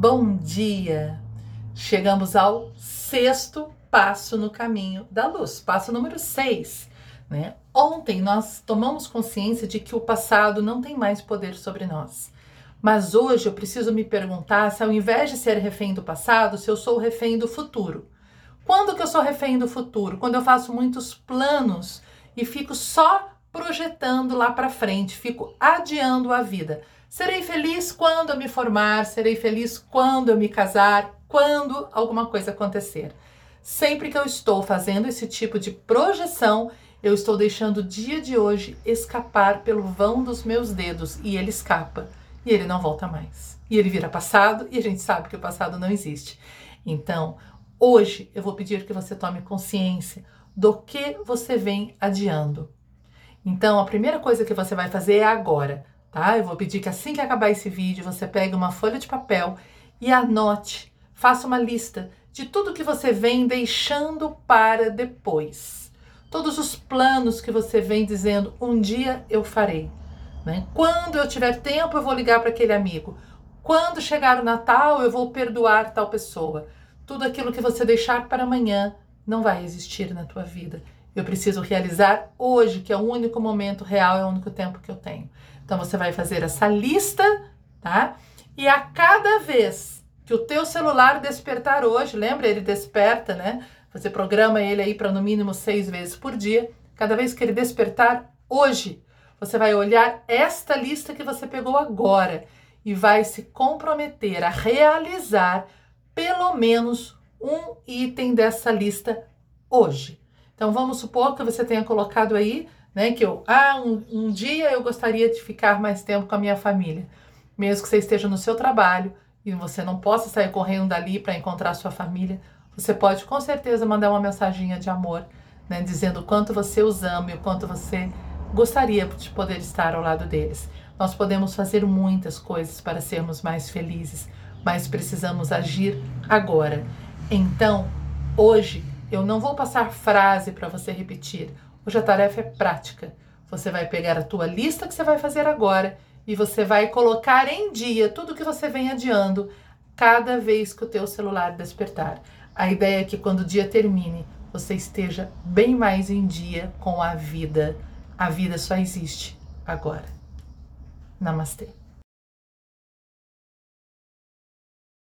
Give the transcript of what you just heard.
Bom dia! Chegamos ao sexto passo no caminho da luz, passo número 6. Né? Ontem nós tomamos consciência de que o passado não tem mais poder sobre nós. Mas hoje eu preciso me perguntar se ao invés de ser refém do passado, se eu sou refém do futuro. Quando que eu sou refém do futuro? Quando eu faço muitos planos e fico só projetando lá para frente, fico adiando a vida. Serei feliz quando eu me formar, serei feliz quando eu me casar, quando alguma coisa acontecer. Sempre que eu estou fazendo esse tipo de projeção, eu estou deixando o dia de hoje escapar pelo vão dos meus dedos e ele escapa e ele não volta mais. E ele vira passado e a gente sabe que o passado não existe. Então, hoje eu vou pedir que você tome consciência do que você vem adiando. Então, a primeira coisa que você vai fazer é agora, tá? Eu vou pedir que assim que acabar esse vídeo, você pegue uma folha de papel e anote, faça uma lista de tudo que você vem deixando para depois. Todos os planos que você vem dizendo, um dia eu farei. Né? Quando eu tiver tempo, eu vou ligar para aquele amigo. Quando chegar o Natal, eu vou perdoar tal pessoa. Tudo aquilo que você deixar para amanhã não vai existir na tua vida. Eu preciso realizar hoje, que é o único momento real, é o único tempo que eu tenho. Então você vai fazer essa lista, tá? E a cada vez que o teu celular despertar hoje, lembra? Ele desperta, né? Você programa ele aí para no mínimo seis vezes por dia. Cada vez que ele despertar hoje, você vai olhar esta lista que você pegou agora e vai se comprometer a realizar pelo menos um item dessa lista hoje. Então vamos supor que você tenha colocado aí, né, que eu, ah, um, um dia eu gostaria de ficar mais tempo com a minha família, mesmo que você esteja no seu trabalho e você não possa sair correndo dali para encontrar sua família, você pode com certeza mandar uma mensaginha de amor, né, dizendo o quanto você os ama e o quanto você gostaria de poder estar ao lado deles. Nós podemos fazer muitas coisas para sermos mais felizes, mas precisamos agir agora. Então, hoje eu não vou passar frase para você repetir. Hoje a tarefa é prática. Você vai pegar a tua lista que você vai fazer agora e você vai colocar em dia tudo que você vem adiando cada vez que o teu celular despertar. A ideia é que quando o dia termine, você esteja bem mais em dia com a vida. A vida só existe agora. Namastê.